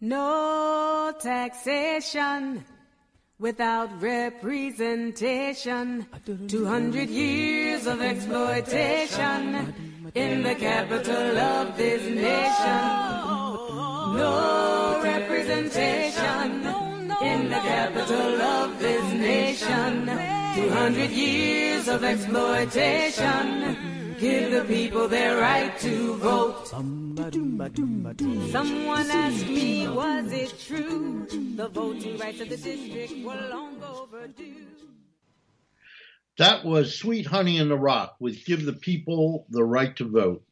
No taxation without representation. 200 years of exploitation in the capital of this nation. No representation in the capital of this nation. 200 years of exploitation. Give the people their right to vote. Someone asked me, was it true? The voting rights of the district were long overdue. That was Sweet Honey in the Rock with Give the People the Right to Vote.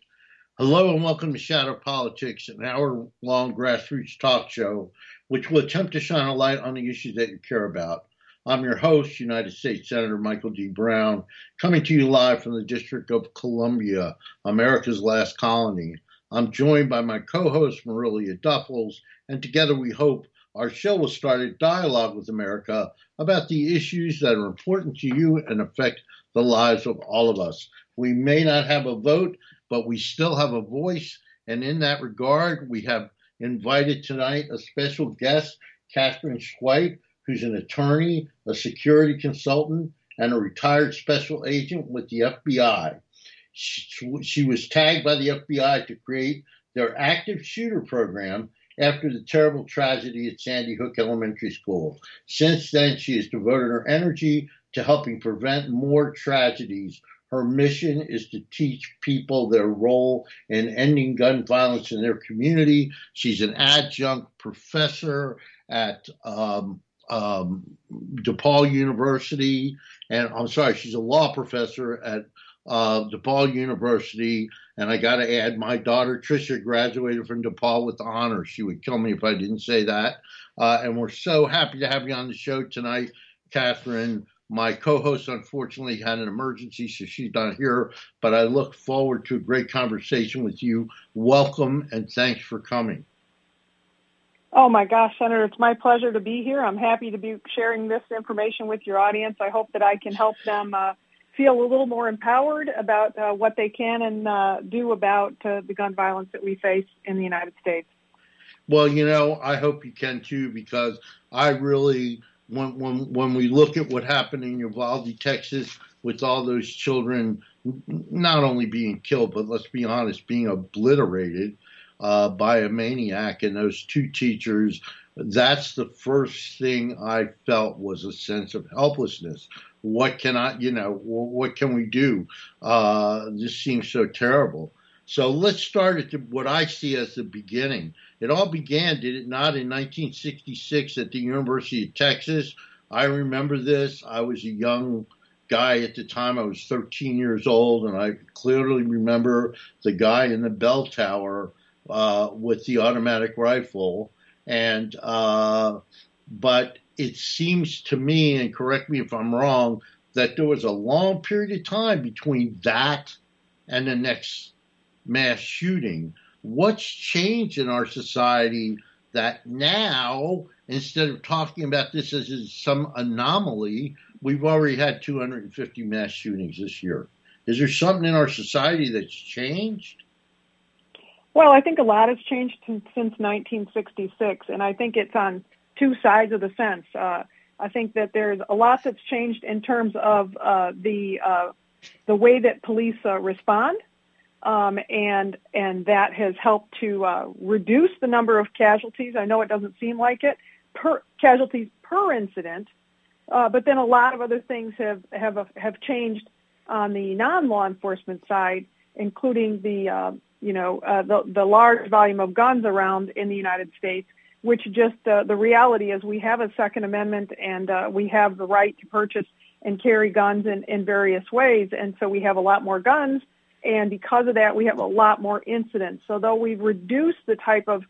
Hello and welcome to Shadow Politics, an hour long grassroots talk show which will attempt to shine a light on the issues that you care about. I'm your host, United States Senator Michael D. Brown, coming to you live from the District of Columbia, America's last colony. I'm joined by my co host, Marilia Duffels, and together we hope our show will start a dialogue with America about the issues that are important to you and affect the lives of all of us. We may not have a vote, but we still have a voice. And in that regard, we have invited tonight a special guest, Katherine Schweit, who's an attorney, a security consultant, and a retired special agent with the FBI. She, she was tagged by the FBI to create their active shooter program after the terrible tragedy at Sandy Hook Elementary School. Since then, she has devoted her energy to helping prevent more tragedies. Her mission is to teach people their role in ending gun violence in their community. She's an adjunct professor at um, um, DePaul University, and I'm sorry, she's a law professor at uh, DePaul University. And I got to add, my daughter Tricia graduated from DePaul with honors. She would kill me if I didn't say that. Uh, and we're so happy to have you on the show tonight, Katherine. My co host unfortunately had an emergency, so she's not here, but I look forward to a great conversation with you. Welcome and thanks for coming. Oh my gosh, Senator, it's my pleasure to be here. I'm happy to be sharing this information with your audience. I hope that I can help them uh, feel a little more empowered about uh, what they can and uh, do about uh, the gun violence that we face in the United States. Well, you know, I hope you can too, because I really, when when when we look at what happened in Uvalde, Texas, with all those children not only being killed, but let's be honest, being obliterated uh, by a maniac and those two teachers, that's the first thing I felt was a sense of helplessness. What can I, you know, what can we do? Uh, this seems so terrible. So let's start at the, what I see as the beginning. It all began, did it not, in 1966 at the University of Texas? I remember this. I was a young guy at the time. I was 13 years old, and I clearly remember the guy in the bell tower uh, with the automatic rifle, and uh, but it seems to me, and correct me if I'm wrong, that there was a long period of time between that and the next mass shooting. What's changed in our society that now, instead of talking about this as some anomaly, we've already had 250 mass shootings this year? Is there something in our society that's changed? Well, I think a lot has changed since 1966, and I think it's on two sides of the fence. Uh, I think that there's a lot that's changed in terms of uh, the uh, the way that police uh, respond, um, and and that has helped to uh, reduce the number of casualties. I know it doesn't seem like it per casualties per incident, uh, but then a lot of other things have have have changed on the non law enforcement side, including the you know, uh, the, the large volume of guns around in the United States, which just uh, the reality is we have a Second Amendment and uh, we have the right to purchase and carry guns in, in various ways. And so we have a lot more guns. And because of that, we have a lot more incidents. So though we've reduced the type of,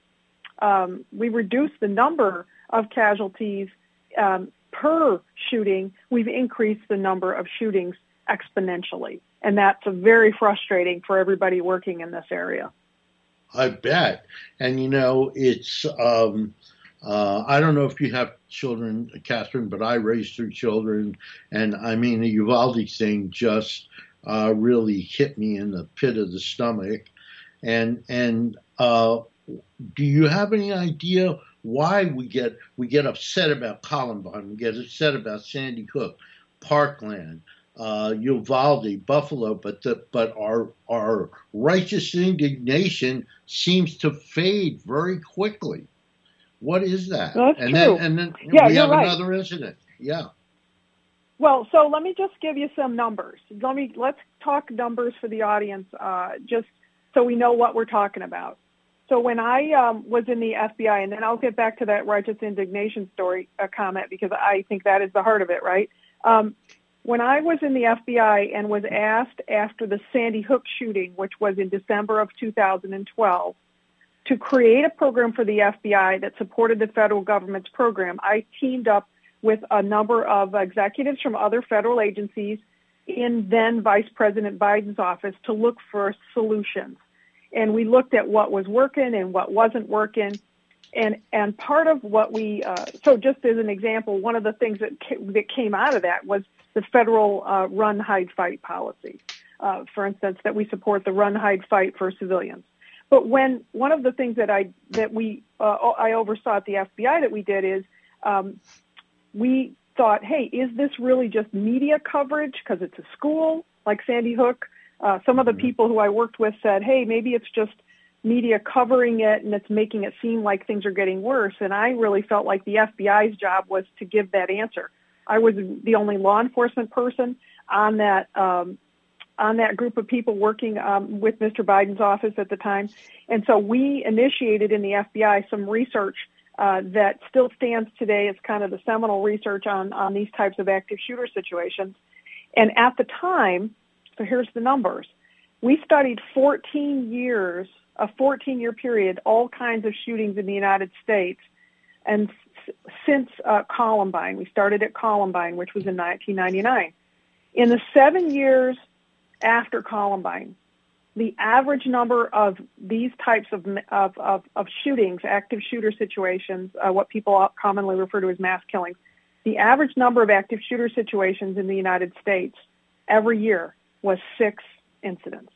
um, we've reduced the number of casualties um, per shooting, we've increased the number of shootings exponentially and that's very frustrating for everybody working in this area. I bet, and you know, it's. Um, uh, I don't know if you have children, Katherine, but I raised three children, and I mean the Uvalde thing just uh, really hit me in the pit of the stomach, and and uh, do you have any idea why we get we get upset about Columbine? We get upset about Sandy Hook, Parkland, uh, Uvalde, Buffalo, but the, but our our righteous indignation seems to fade very quickly. What is that? That's and true. then and then Yeah, we have right. another incident. Yeah. Well, so let me just give you some numbers. Let me let's talk numbers for the audience, uh, just so we know what we're talking about. So when I um, was in the FBI, and then I'll get back to that righteous indignation story uh, comment because I think that is the heart of it, right? Um, when I was in the FBI and was asked after the Sandy Hook shooting, which was in December of 2012, to create a program for the FBI that supported the federal government's program, I teamed up with a number of executives from other federal agencies in then Vice President Biden's office to look for solutions. And we looked at what was working and what wasn't working. And, and part of what we, uh, so just as an example, one of the things that, ca- that came out of that was the federal uh, run, hide, fight policy. Uh, for instance, that we support the run, hide, fight for civilians. But when one of the things that I that we uh, I oversaw at the FBI that we did is um, we thought, hey, is this really just media coverage because it's a school like Sandy Hook? Uh, some of the people who I worked with said, hey, maybe it's just media covering it and it's making it seem like things are getting worse. And I really felt like the FBI's job was to give that answer. I was the only law enforcement person on that um, on that group of people working um, with Mr. Biden's office at the time, and so we initiated in the FBI some research uh, that still stands today as kind of the seminal research on on these types of active shooter situations. And at the time, so here's the numbers: we studied 14 years, a 14 year period, all kinds of shootings in the United States, and since uh, Columbine. We started at Columbine, which was in 1999. In the seven years after Columbine, the average number of these types of, of, of, of shootings, active shooter situations, uh, what people commonly refer to as mass killings, the average number of active shooter situations in the United States every year was six incidents.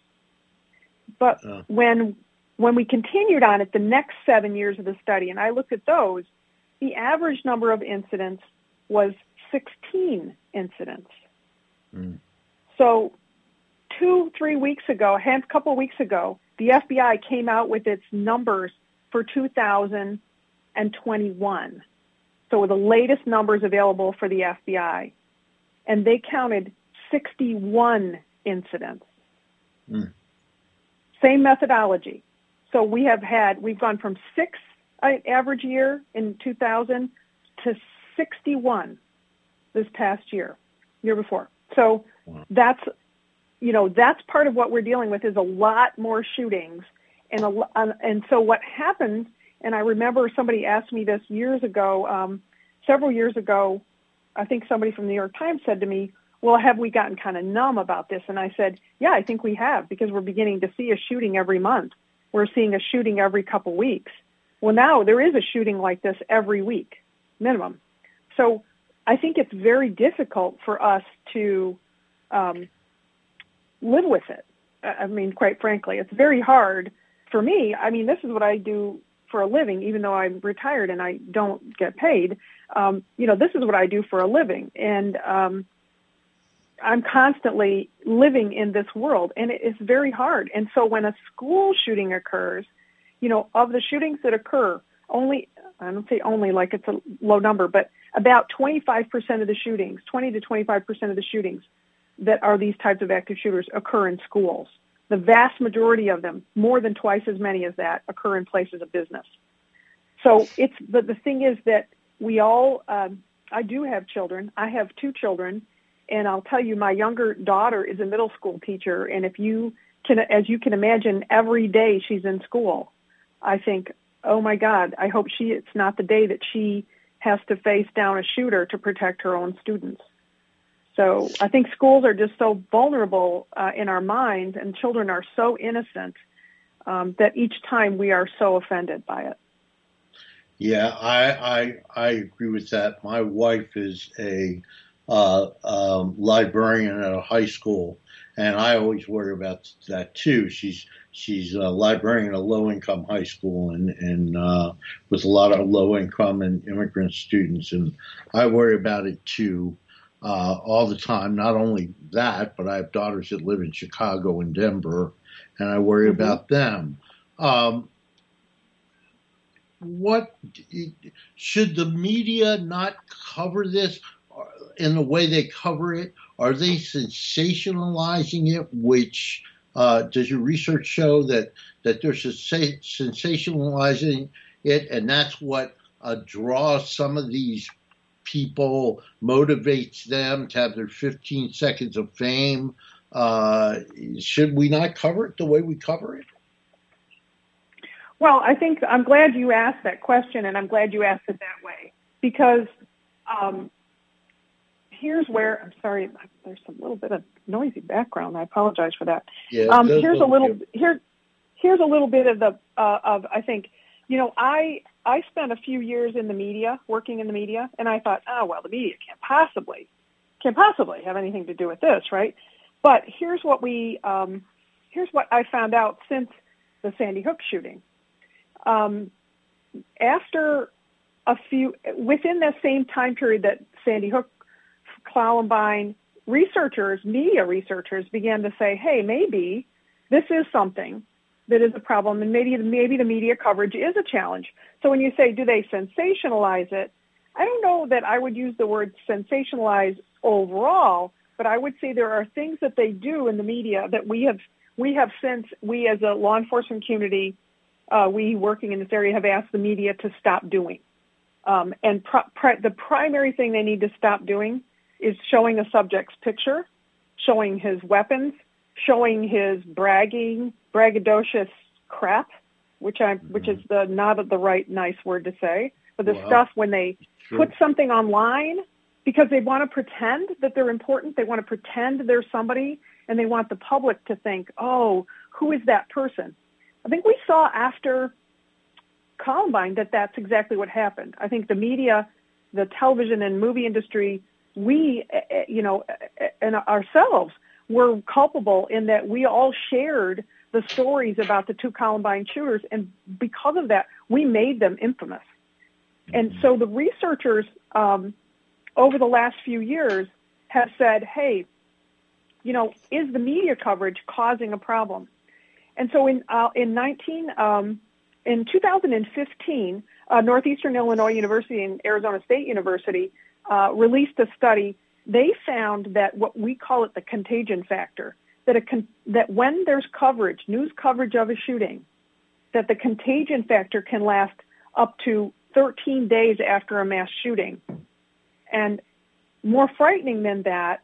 But Uh. when when we continued on it the next seven years of the study, and I looked at those, the average number of incidents was 16 incidents. Mm. So, two, three weeks ago, a couple weeks ago, the FBI came out with its numbers for 2021. So, the latest numbers available for the FBI, and they counted 61 incidents. Mm. Same methodology. So we have had, we've gone from six uh, average year in 2000 to 61 this past year, year before. So Wow. that's, you know, that's part of what we're dealing with is a lot more shootings. And, a, and so what happened, and I remember somebody asked me this years ago, um, several years ago, I think somebody from the New York Times said to me, well, have we gotten kind of numb about this? And I said, yeah, I think we have because we're beginning to see a shooting every month. We're seeing a shooting every couple weeks. Well, now there is a shooting like this every week, minimum. So I think it's very difficult for us to um, live with it. I mean, quite frankly, it's very hard for me. I mean, this is what I do for a living, even though I'm retired and I don't get paid. Um, you know, this is what I do for a living, and um, I'm constantly living in this world, and it is very hard. And so, when a school shooting occurs, you know, of the shootings that occur, only I don't say only like it's a low number, but about 25% of the shootings, 20 to 25% of the shootings that are these types of active shooters occur in schools. The vast majority of them, more than twice as many as that, occur in places of business. So it's but the thing is that we all. Um, I do have children. I have two children, and I'll tell you, my younger daughter is a middle school teacher, and if you can, as you can imagine, every day she's in school. I think, oh my God, I hope she. It's not the day that she has to face down a shooter to protect her own students. So I think schools are just so vulnerable uh, in our minds, and children are so innocent um, that each time we are so offended by it. Yeah, I, I I agree with that. My wife is a uh, um, librarian at a high school, and I always worry about that too. She's she's a librarian at a low income high school and and uh, with a lot of low income and immigrant students, and I worry about it too. Uh, all the time. Not only that, but I have daughters that live in Chicago and Denver, and I worry mm-hmm. about them. Um, what should the media not cover this in the way they cover it? Are they sensationalizing it? Which uh, does your research show that that they're sensationalizing it, and that's what uh, draws some of these people, motivates them to have their 15 seconds of fame? Uh, should we not cover it the way we cover it? Well, I think I'm glad you asked that question, and I'm glad you asked it that way because um, here's where I'm sorry. There's a little bit of noisy background. I apologize for that. Yeah, um, here's a little here. Here's a little bit of the uh, of I think you know I I spent a few years in the media working in the media, and I thought, oh well, the media can't possibly can't possibly have anything to do with this, right? But here's what we um, here's what I found out since the Sandy Hook shooting um, after a few, within that same time period that Sandy Hook, Columbine, researchers, media researchers began to say, hey, maybe this is something that is a problem and maybe, maybe the media coverage is a challenge. So when you say, do they sensationalize it? I don't know that I would use the word sensationalize overall, but I would say there are things that they do in the media that we have, we have since, we as a law enforcement community uh, we working in this area have asked the media to stop doing. Um, and the primary thing they need to stop doing is showing a subject's picture, showing his weapons, showing his bragging, braggadocious crap, which I mm-hmm. which is the not the right nice word to say, but the wow. stuff when they sure. put something online because they want to pretend that they're important, they want to pretend they're somebody, and they want the public to think, oh, who is that person? I think we saw after Columbine that that's exactly what happened. I think the media, the television and movie industry, we, eh, eh, you know, eh, and ourselves were culpable in that we all shared the stories about the two Columbine shooters, and because of that, we made them infamous. And so the researchers um, over the last few years have said, hey, you know, is the media coverage causing a problem? And so in uh, in 19 um, in 2015, uh, Northeastern Illinois University and Arizona State University uh, released a study. They found that what we call it the contagion factor, that a con- that when there's coverage, news coverage of a shooting, that the contagion factor can last up to 13 days after a mass shooting. And more frightening than that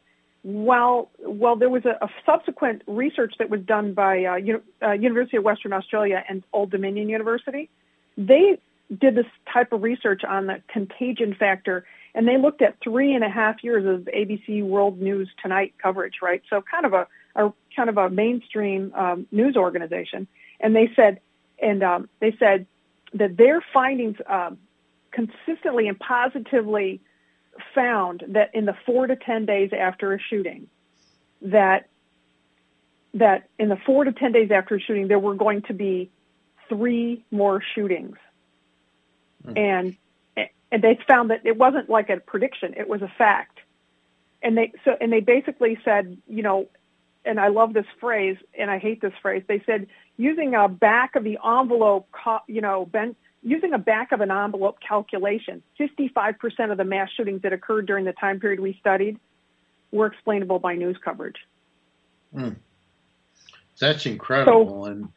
while while there was a, a, subsequent research that was done by uh, U- uh, University of Western Australia and Old Dominion University, they did this type of research on the contagion factor, and they looked at three and a half years of ABC World News Tonight coverage, right? So kind of a, a kind of a mainstream um, news organization, and they said, and um, they said that their findings um, consistently and positively found that in the four to ten days after a shooting, that that in the four to ten days after a shooting, there were going to be three more shootings, mm. and and they found that it wasn't like a prediction; it was a fact. And they so and they basically said, you know, and I love this phrase, and I hate this phrase. They said using a back of the envelope, you know, bent using a back of an envelope calculation, 55% of the mass shootings that occurred during the time period we studied were explainable by news coverage. Mm. That's incredible. So, and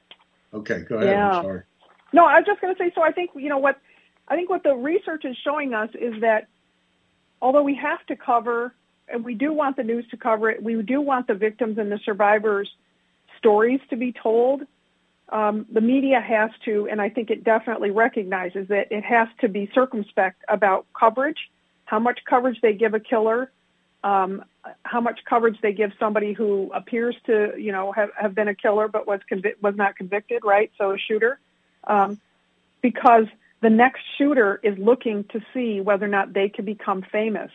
okay, go ahead. Yeah. I'm sorry. No, I was just going to say. So I think you know what I think what the research is showing us is that although we have to cover and we do want the news to cover it, we do want the victims and the survivors' stories to be told um, the media has to, and I think it definitely recognizes that it has to be circumspect about coverage, how much coverage they give a killer, um, how much coverage they give somebody who appears to, you know, have, have been a killer but was convi- was not convicted, right? So a shooter, um, because the next shooter is looking to see whether or not they can become famous.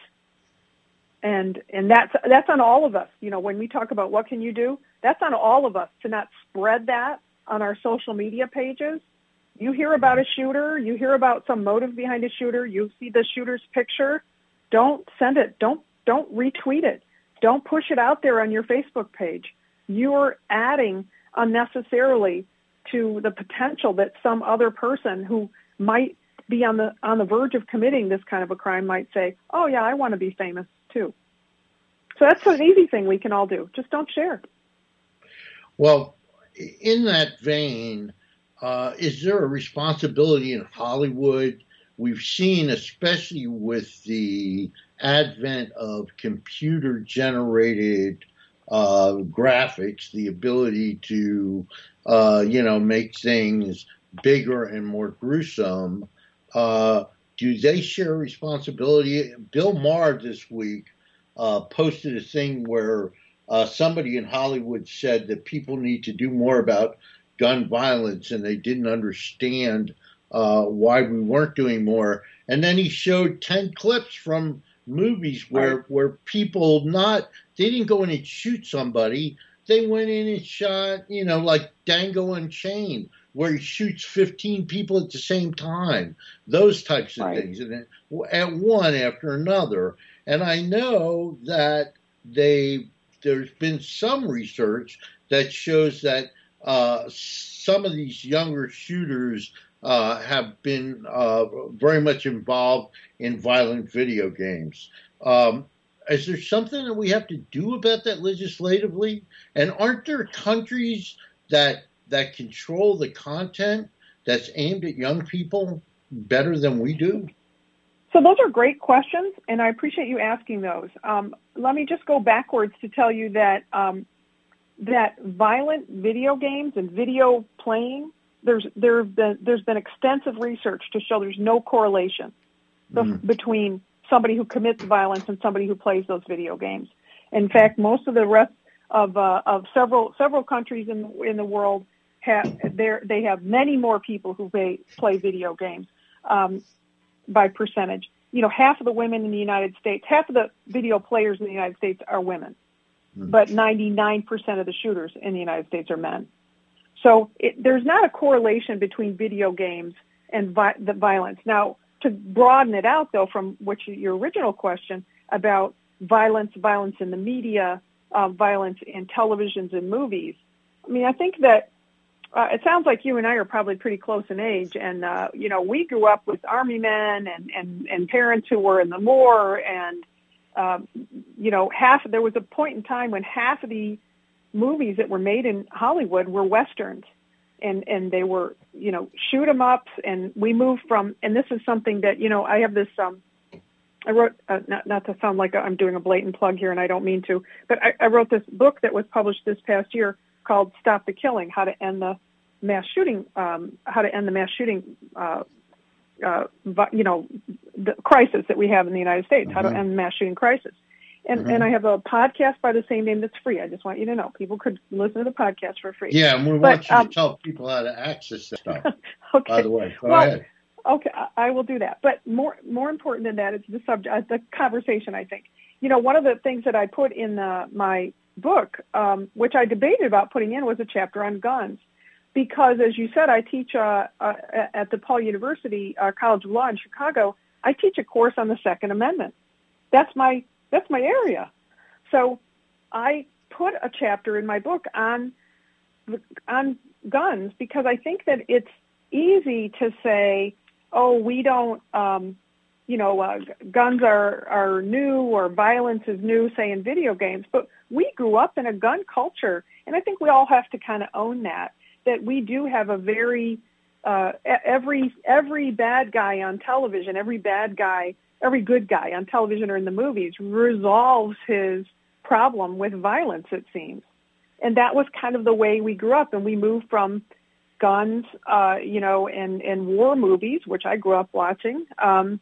and and that's that's on all of us. You know, when we talk about what can you do, that's on all of us to not spread that on our social media pages. You hear about a shooter, you hear about some motive behind a shooter, you see the shooter's picture, don't send it. Don't don't retweet it. Don't push it out there on your Facebook page. You're adding unnecessarily to the potential that some other person who might be on the on the verge of committing this kind of a crime might say, "Oh yeah, I want to be famous too." So that's an easy thing we can all do. Just don't share. Well, in that vein, uh, is there a responsibility in Hollywood? We've seen, especially with the advent of computer generated uh, graphics, the ability to, uh, you know, make things bigger and more gruesome. Uh, do they share responsibility? Bill Maher this week uh, posted a thing where uh, somebody in Hollywood said that people need to do more about gun violence and they didn't understand uh, why we weren't doing more. And then he showed 10 clips from movies where, right. where people not, they didn't go in and shoot somebody. They went in and shot, you know, like Django Unchained, where he shoots 15 people at the same time, those types of right. things, and at one after another. And I know that they there's been some research that shows that uh, some of these younger shooters uh, have been uh, very much involved in violent video games. Um, is there something that we have to do about that legislatively? And aren't there countries that that control the content that's aimed at young people better than we do? So those are great questions, and I appreciate you asking those. Um, let me just go backwards to tell you that um, that violent video games and video playing, there's there been there's been extensive research to show there's no correlation mm. between somebody who commits violence and somebody who plays those video games. In fact, most of the rest of uh, of several several countries in in the world have there they have many more people who play, play video games. Um, by percentage. You know, half of the women in the United States, half of the video players in the United States are women, mm-hmm. but 99% of the shooters in the United States are men. So it, there's not a correlation between video games and vi- the violence. Now, to broaden it out, though, from which your original question about violence, violence in the media, uh, violence in televisions and movies. I mean, I think that uh, it sounds like you and I are probably pretty close in age, and uh, you know we grew up with army men and and and parents who were in the war, and um, you know half there was a point in time when half of the movies that were made in Hollywood were westerns, and and they were you know shoot 'em ups, and we moved from and this is something that you know I have this um I wrote uh, not not to sound like I'm doing a blatant plug here, and I don't mean to, but I, I wrote this book that was published this past year called "Stop the Killing: How to End the Mass Shooting, um, How to End the Mass Shooting, uh, uh, you know, the crisis that we have in the United States, mm-hmm. How to mm-hmm. End the Mass Shooting Crisis." And, mm-hmm. and I have a podcast by the same name that's free. I just want you to know people could listen to the podcast for free. Yeah, and we but, want you um, to tell people how to access that stuff. okay. By the way, go well, ahead. Okay, I will do that. But more more important than that is the subject, uh, the conversation. I think you know one of the things that I put in uh, my book, um, which I debated about putting in, was a chapter on guns. Because, as you said, I teach uh, uh, at DePaul University uh, College of Law in Chicago. I teach a course on the Second Amendment. That's my that's my area. So I put a chapter in my book on on guns because I think that it's easy to say, oh, we don't um, you know, uh, guns are are new or violence is new, say in video games. But we grew up in a gun culture, and I think we all have to kind of own that. That we do have a very uh, every every bad guy on television, every bad guy, every good guy on television or in the movies resolves his problem with violence. It seems, and that was kind of the way we grew up, and we moved from guns, uh, you know, and and war movies, which I grew up watching. Um,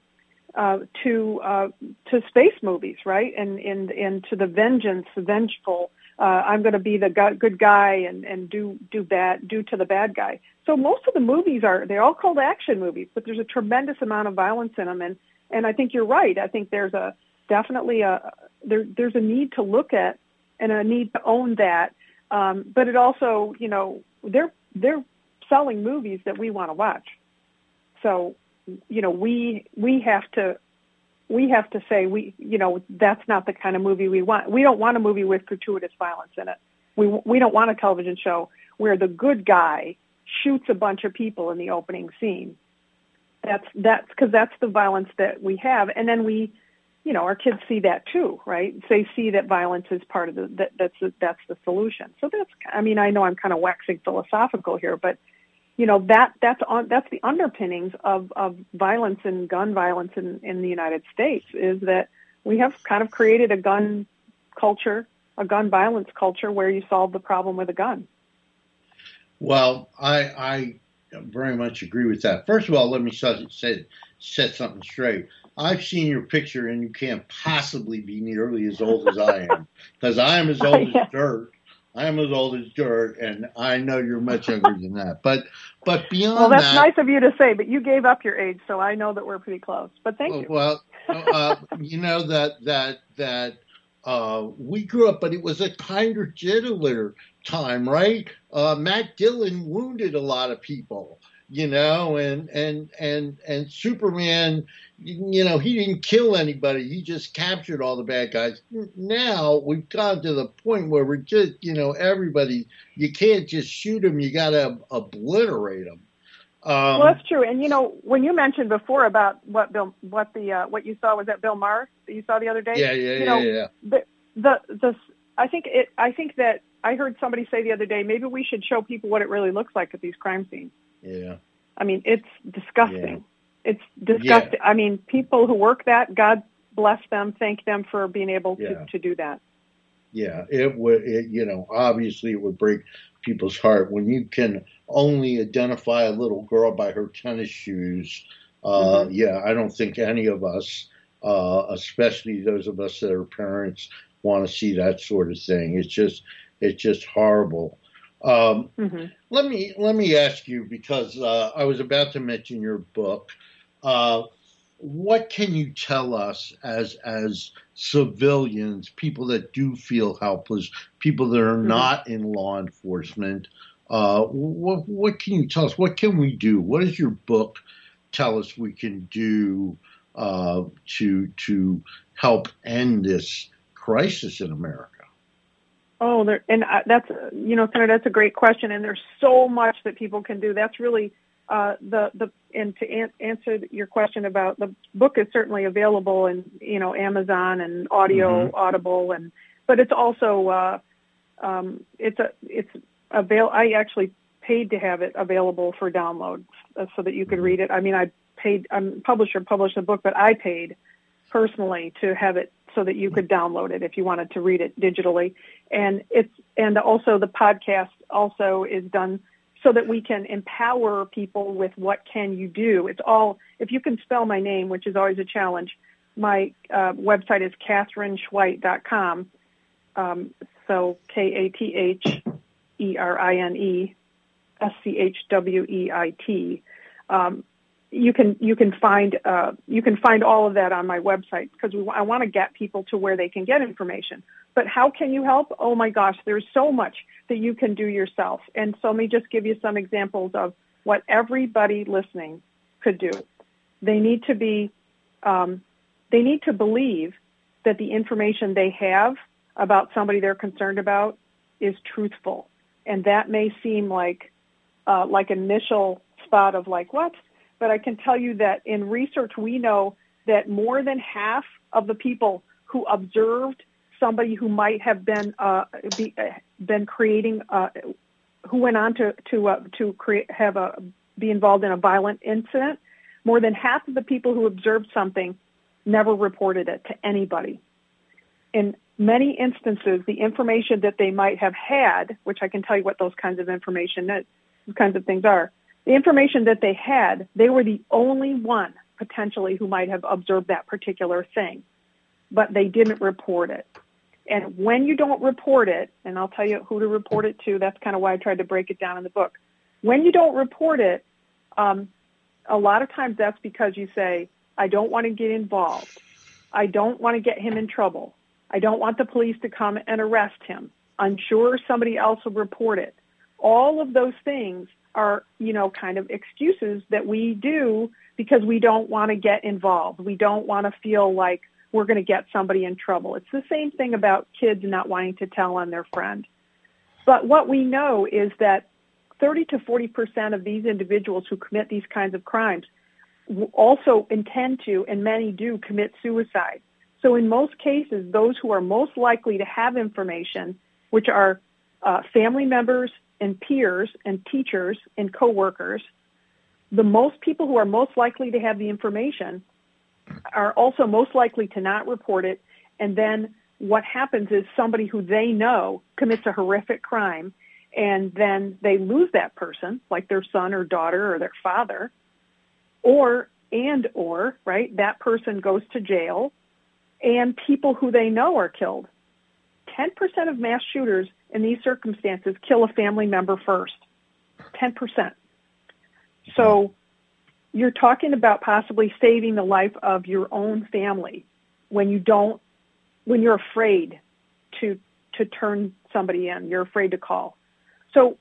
uh, to uh, to space movies, right? And and and to the vengeance, vengeful. Uh, I'm going to be the good guy and and do do bad do to the bad guy. So most of the movies are they're all called action movies, but there's a tremendous amount of violence in them. And and I think you're right. I think there's a definitely a there, there's a need to look at and a need to own that. Um, but it also, you know, they're they're selling movies that we want to watch. So, you know, we we have to we have to say we you know that's not the kind of movie we want. We don't want a movie with gratuitous violence in it. We we don't want a television show where the good guy shoots a bunch of people in the opening scene. That's that's because that's the violence that we have, and then we, you know, our kids see that too, right? They see that violence is part of the that, that's the, that's the solution. So that's I mean I know I'm kind of waxing philosophical here, but you know that that's on that's the underpinnings of of violence and gun violence in in the United States is that we have kind of created a gun culture, a gun violence culture where you solve the problem with a gun. Well, I I very much agree with that. First of all, let me set, set, something straight. I've seen your picture, and you can't possibly be nearly as old as I am, because I am as old yeah. as dirt. I am as old as dirt, and I know you're much younger than that. But but beyond well, that's that, nice of you to say. But you gave up your age, so I know that we're pretty close. But thank you. Well, uh, you know that that that uh, we grew up, but it was a kinder, gentler time, right? Uh, Matt Dillon wounded a lot of people, you know, and and and and Superman, you know, he didn't kill anybody; he just captured all the bad guys. Now we've gone to the point where we're just, you know, everybody. You can't just shoot them; you got to obliterate them. Um, well, that's true. And you know, when you mentioned before about what Bill, what the uh, what you saw was that Bill Maher that you saw the other day. Yeah, yeah, you yeah, know, yeah. The the the I think it. I think that I heard somebody say the other day maybe we should show people what it really looks like at these crime scenes. Yeah. I mean, it's disgusting. It's disgusting. Yeah. I mean, people who work that, God bless them. Thank them for being able to yeah. to do that. Yeah, it would. It, you know, obviously, it would break people's heart when you can only identify a little girl by her tennis shoes. Uh, mm-hmm. Yeah, I don't think any of us, uh, especially those of us that are parents, want to see that sort of thing. It's just, it's just horrible. Um, mm-hmm. Let me let me ask you because uh, I was about to mention your book. Uh, what can you tell us as as civilians, people that do feel helpless, people that are mm-hmm. not in law enforcement? Uh, what what can you tell us? What can we do? What does your book tell us we can do uh, to to help end this crisis in America? Oh, there, and uh, that's you know, Senator, that's a great question, and there's so much that people can do. That's really uh, the the and to an- answer your question about the book is certainly available in you know Amazon and audio mm-hmm. Audible and but it's also uh, um, it's a it's avail I actually paid to have it available for download uh, so that you could mm-hmm. read it. I mean I paid I'm publisher published the book but I paid personally to have it so that you could download it if you wanted to read it digitally and it's and also the podcast also is done so that we can empower people with what can you do. It's all, if you can spell my name, which is always a challenge, my uh, website is katherineschweit.com. Um, so K-A-T-H-E-R-I-N-E S-C-H-W-E-I-T. Um, you can you can find uh, you can find all of that on my website because I want to get people to where they can get information. But how can you help? Oh my gosh, there's so much that you can do yourself. And so let me just give you some examples of what everybody listening could do. They need to be um, they need to believe that the information they have about somebody they're concerned about is truthful, and that may seem like uh, like initial spot of like what but I can tell you that in research we know that more than half of the people who observed somebody who might have been uh, be, uh, been creating uh, who went on to to uh, to create have a be involved in a violent incident, more than half of the people who observed something never reported it to anybody. In many instances, the information that they might have had, which I can tell you what those kinds of information, those kinds of things are, the information that they had, they were the only one potentially who might have observed that particular thing, but they didn't report it. And when you don't report it, and I'll tell you who to report it to, that's kind of why I tried to break it down in the book. When you don't report it, um, a lot of times that's because you say, I don't want to get involved. I don't want to get him in trouble. I don't want the police to come and arrest him. I'm sure somebody else will report it. All of those things are, you know, kind of excuses that we do because we don't want to get involved. We don't want to feel like we're going to get somebody in trouble. It's the same thing about kids not wanting to tell on their friend. But what we know is that 30 to 40 percent of these individuals who commit these kinds of crimes also intend to, and many do, commit suicide. So in most cases, those who are most likely to have information, which are uh, family members and peers and teachers and coworkers, the most people who are most likely to have the information are also most likely to not report it. And then what happens is somebody who they know commits a horrific crime and then they lose that person, like their son or daughter or their father, or and or, right, that person goes to jail and people who they know are killed. 10% of mass shooters in these circumstances kill a family member first. 10%. So you're talking about possibly saving the life of your own family when you don't, when you're afraid to, to turn somebody in, you're afraid to call. So,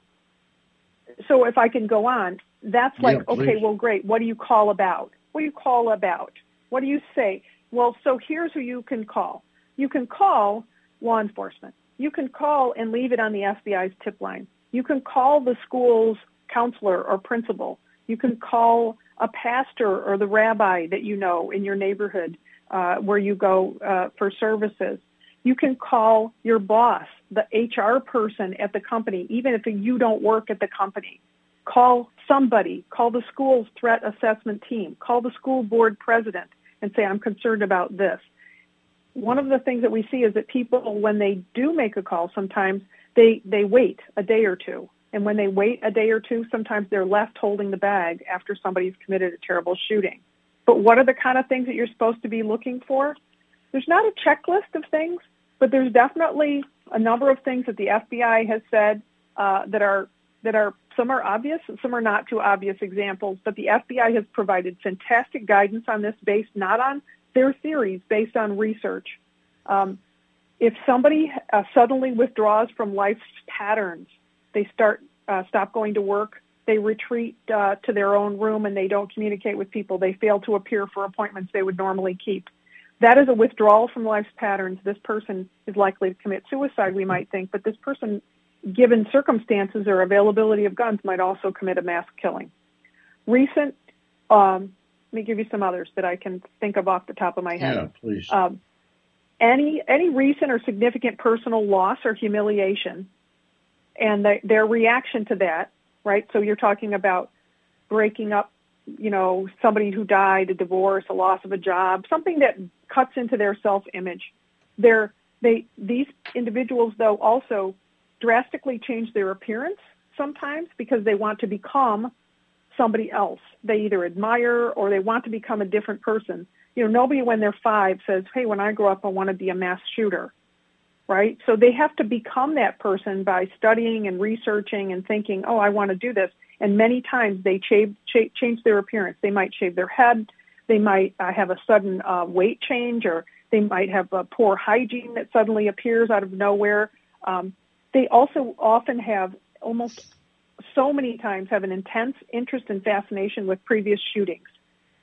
so if I can go on, that's like, yeah, okay, well, great. What do you call about? What do you call about? What do you say? Well, so here's who you can call. You can call law enforcement. You can call and leave it on the FBI's tip line. You can call the school's counselor or principal. You can call a pastor or the rabbi that you know in your neighborhood uh, where you go uh, for services. You can call your boss, the HR person at the company, even if you don't work at the company. Call somebody. Call the school's threat assessment team. Call the school board president and say, I'm concerned about this. One of the things that we see is that people, when they do make a call, sometimes they, they wait a day or two and when they wait a day or two, sometimes they're left holding the bag after somebody's committed a terrible shooting. But what are the kind of things that you're supposed to be looking for? There's not a checklist of things, but there's definitely a number of things that the FBI has said uh, that are that are some are obvious and some are not too obvious examples. But the FBI has provided fantastic guidance on this, based not on their theories, based on research. Um, if somebody uh, suddenly withdraws from life's patterns, they start uh, stop going to work. They retreat uh, to their own room and they don't communicate with people. They fail to appear for appointments they would normally keep. That is a withdrawal from life's patterns. This person is likely to commit suicide, we might think, but this person, given circumstances or availability of guns, might also commit a mass killing. Recent, um, me give you some others that I can think of off the top of my head. Yeah, please. Um, any any recent or significant personal loss or humiliation and the, their reaction to that, right? So you're talking about breaking up, you know, somebody who died, a divorce, a loss of a job, something that cuts into their self-image. They're, they, these individuals, though, also drastically change their appearance sometimes because they want to become somebody else. They either admire or they want to become a different person. You know, nobody when they're five says, hey, when I grow up, I want to be a mass shooter right? So they have to become that person by studying and researching and thinking, oh, I want to do this. And many times they change, change their appearance. They might shave their head. They might uh, have a sudden uh, weight change or they might have a poor hygiene that suddenly appears out of nowhere. Um, they also often have almost so many times have an intense interest and fascination with previous shootings.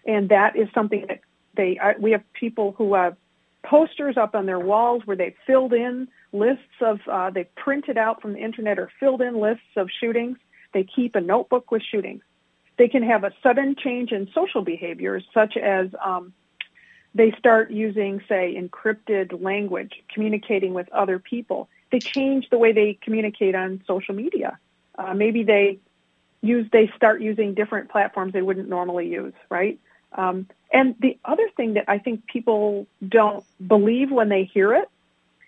And that is something that they, uh, we have people who have posters up on their walls where they've filled in lists of, uh, they've printed out from the internet or filled in lists of shootings. They keep a notebook with shootings. They can have a sudden change in social behaviors, such as um, they start using, say, encrypted language, communicating with other people. They change the way they communicate on social media. Uh, maybe they use, they start using different platforms they wouldn't normally use, right? Um, and the other thing that I think people don't believe when they hear it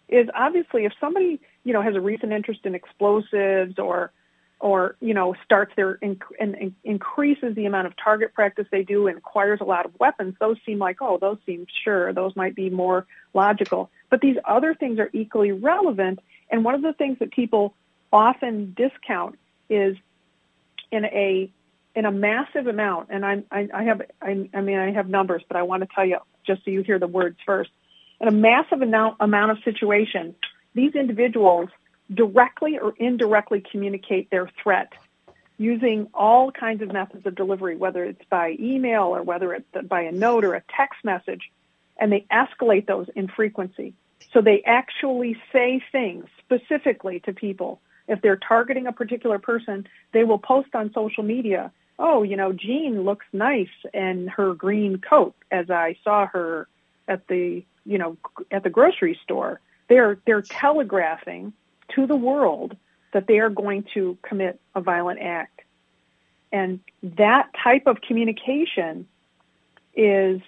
is obviously if somebody, you know, has a recent interest in explosives or, or, you know, starts their, inc- and inc- increases the amount of target practice they do and acquires a lot of weapons, those seem like, oh, those seem sure, those might be more logical. But these other things are equally relevant. And one of the things that people often discount is in a in a massive amount, and I, I, I have, I, I mean, I have numbers, but I want to tell you just so you hear the words first. in a massive amount, amount of situations, these individuals directly or indirectly communicate their threat using all kinds of methods of delivery, whether it's by email or whether it's by a note or a text message, and they escalate those in frequency. So they actually say things specifically to people. If they're targeting a particular person, they will post on social media, oh, you know, Jean looks nice in her green coat as I saw her at the, you know, at the grocery store. They're, they're telegraphing to the world that they are going to commit a violent act. And that type of communication is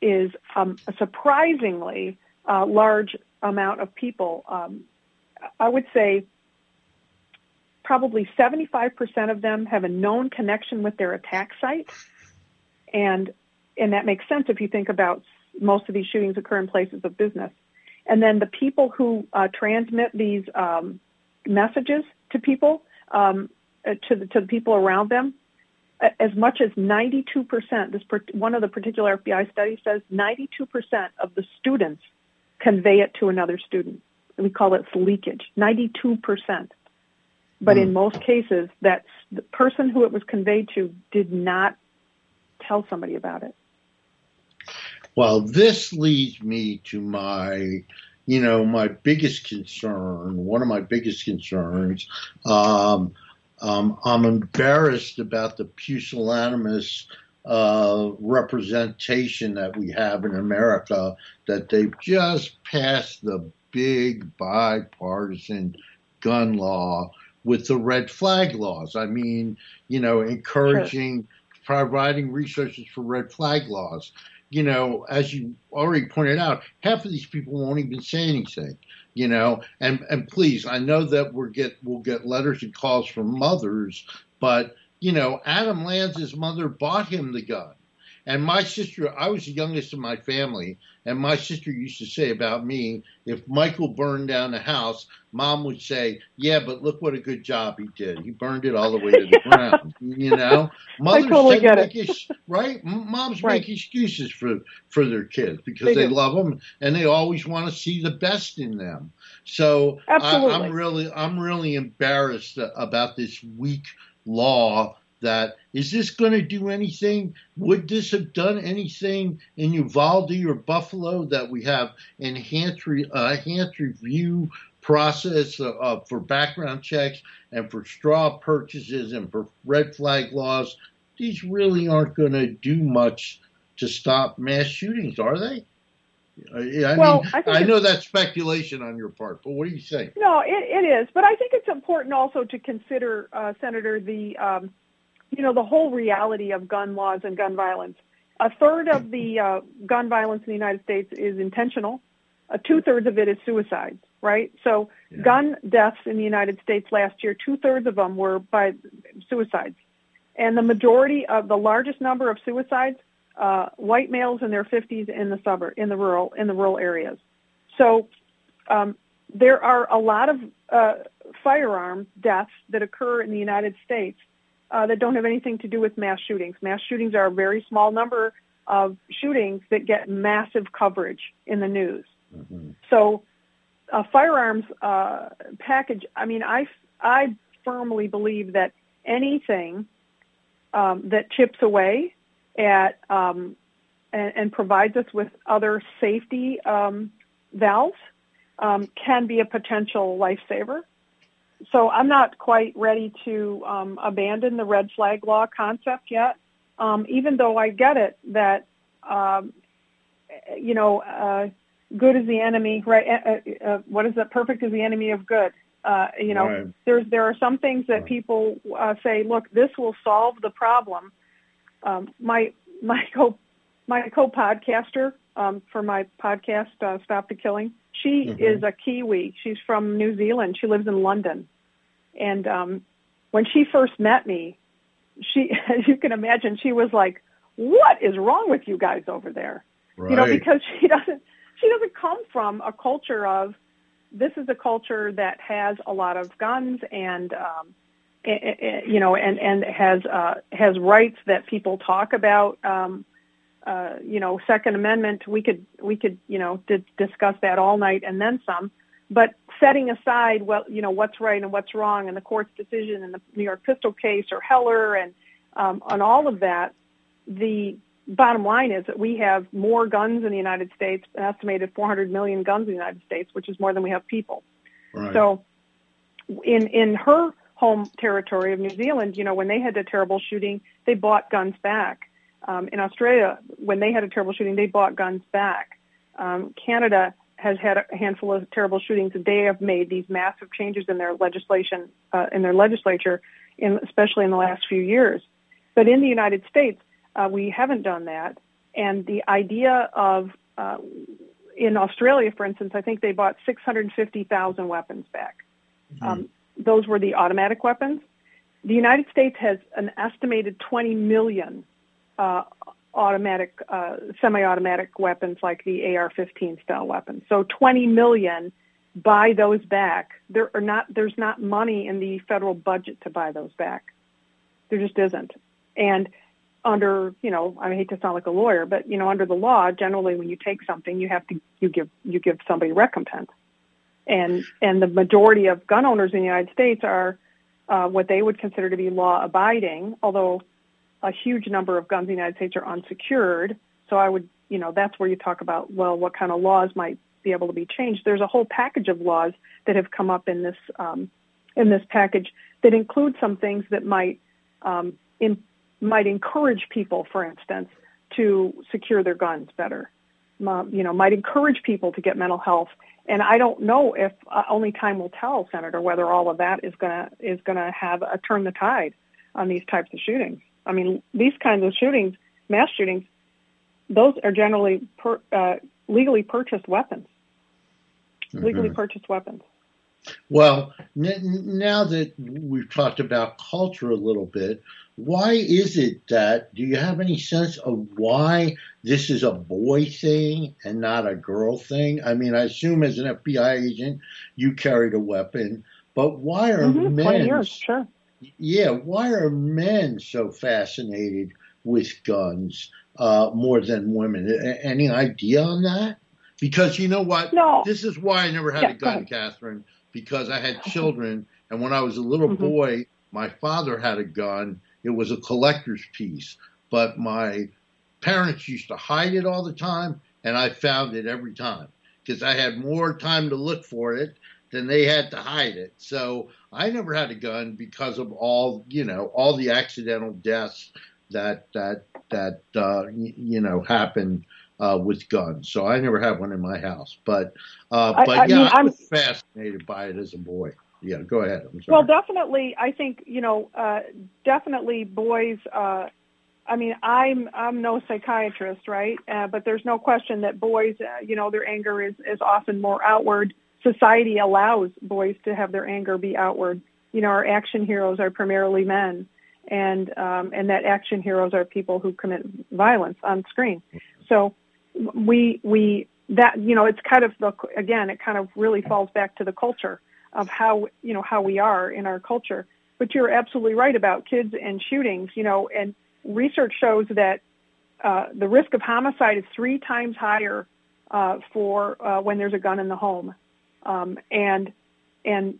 is um, a surprisingly uh, large amount of people. Um, I would say probably 75% of them have a known connection with their attack site, and and that makes sense if you think about most of these shootings occur in places of business. And then the people who uh, transmit these um, messages to people, um, uh, to the to the people around them, as much as 92%. This one of the particular FBI studies says 92% of the students convey it to another student. We call it leakage. 92%. But mm. in most cases, that the person who it was conveyed to did not tell somebody about it. Well, this leads me to my you know, my biggest concern, one of my biggest concerns, um, um, I'm embarrassed about the pusillanimous uh, representation that we have in America, that they've just passed the big bipartisan gun law with the red flag laws. I mean, you know, encouraging, sure. providing resources for red flag laws you know, as you already pointed out, half of these people won't even say anything, you know, and, and please, I know that we'll get, we'll get letters and calls from mothers, but, you know, Adam Lanza's mother bought him the gun. And my sister, I was the youngest in my family, and my sister used to say about me, if Michael burned down the house, mom would say, "Yeah, but look what a good job he did. He burned it all the way to the ground." You know, mothers totally get it. Ex- right? Moms right. make excuses for for their kids because they, they love them and they always want to see the best in them. So I, I'm really, I'm really embarrassed about this weak law that is this going to do anything? Would this have done anything in Uvalde or Buffalo that we have enhanced, re, uh, enhanced review process uh, uh, for background checks and for straw purchases and for red flag laws? These really aren't going to do much to stop mass shootings, are they? I well, mean, I, I know that's speculation on your part, but what do you think? No, it, it is, but I think it's important also to consider, uh, Senator, the um, you know, the whole reality of gun laws and gun violence. A third of the uh, gun violence in the United States is intentional. Uh, two thirds of it is suicides, right? So, yeah. gun deaths in the United States last year, two thirds of them were by suicides. And the majority of the largest number of suicides, uh, white males in their 50s in the suburb, in the rural, in the rural areas. So, um, there are a lot of uh, firearm deaths that occur in the United States uh, that don't have anything to do with mass shootings. Mass shootings are a very small number of shootings that get massive coverage in the news. Mm-hmm. So, a firearms uh, package. I mean, I I firmly believe that anything um, that chips away at um, and, and, provides us with other safety um, valves um, can be a potential lifesaver so I'm not quite ready to um, abandon the red flag law concept yet, um, even though I get it that um, you know uh, good is the enemy, right? Uh, uh, uh, what is that? Perfect is the enemy of good. Uh, you know, right. there's there are some things that people uh, say, look, this will solve the problem. Um, my my co my co podcaster um, for my podcast, Stop the Killing she mm-hmm. is a Kiwi. She's from New Zealand. She lives in London. And um, when she first met me, she, as you can imagine, she was like, "What is wrong with you guys over there?" Right. You know, because she doesn't she doesn't come from a culture of this is a culture that has a lot of guns and um, you know, and and has uh, has rights that people talk about. Um, uh, you know, Second Amendment, we could we could you know d- discuss that all night and then some. But setting aside well, you know what's right and what's wrong, and the court's decision in the New York pistol case or Heller and um, on all of that, the bottom line is that we have more guns in the United States, an estimated 400 million guns in the United States, which is more than we have people. Right. So, in in her home territory of New Zealand, you know, when they had a terrible shooting, they bought guns back. Um, in Australia, when they had a terrible shooting, they bought guns back. Um, Canada has had a handful of terrible shootings. They have made these massive changes in their legislation, uh, in their legislature, in, especially in the last few years. But in the United States, uh, we haven't done that. And the idea of, uh, in Australia, for instance, I think they bought 650,000 weapons back. Mm-hmm. Um, those were the automatic weapons. The United States has an estimated 20 million uh, automatic, uh, semi-automatic weapons like the AR-15 style weapons. So 20 million buy those back. There are not, there's not money in the federal budget to buy those back. There just isn't. And under, you know, I hate to sound like a lawyer, but you know, under the law, generally when you take something, you have to, you give, you give somebody recompense. And, and the majority of gun owners in the United States are uh, what they would consider to be law abiding, although a huge number of guns in the United States are unsecured. So I would, you know, that's where you talk about, well, what kind of laws might be able to be changed. There's a whole package of laws that have come up in this um, in this package that include some things that might um, in, might encourage people, for instance, to secure their guns better. Um, you know, might encourage people to get mental health. And I don't know if uh, only time will tell, Senator, whether all of that is gonna is gonna have a turn the tide on these types of shootings. I mean, these kinds of shootings, mass shootings, those are generally per, uh, legally purchased weapons. Mm-hmm. Legally purchased weapons. Well, n- now that we've talked about culture a little bit, why is it that, do you have any sense of why this is a boy thing and not a girl thing? I mean, I assume as an FBI agent, you carried a weapon, but why are mm-hmm, men? 20 years, sure yeah, why are men so fascinated with guns uh, more than women? Any idea on that? Because you know what? No. This is why I never had yeah, a gun, Katherine, because I had children, and when I was a little mm-hmm. boy, my father had a gun. It was a collector's piece, but my parents used to hide it all the time, and I found it every time because I had more time to look for it than they had to hide it. So I never had a gun because of all you know all the accidental deaths that that that uh, you know happen uh, with guns. So I never had one in my house. But uh, but I, I yeah, mean, I was I'm, fascinated by it as a boy. Yeah, go ahead. Well, definitely, I think you know, uh, definitely boys. Uh, I mean, I'm I'm no psychiatrist, right? Uh, but there's no question that boys, uh, you know, their anger is is often more outward society allows boys to have their anger be outward. You know, our action heroes are primarily men, and um, and that action heroes are people who commit violence on screen. So we we that you know it's kind of the again it kind of really falls back to the culture of how you know how we are in our culture. But you're absolutely right about kids and shootings. You know, and research shows that uh, the risk of homicide is three times higher uh, for uh, when there's a gun in the home um, and and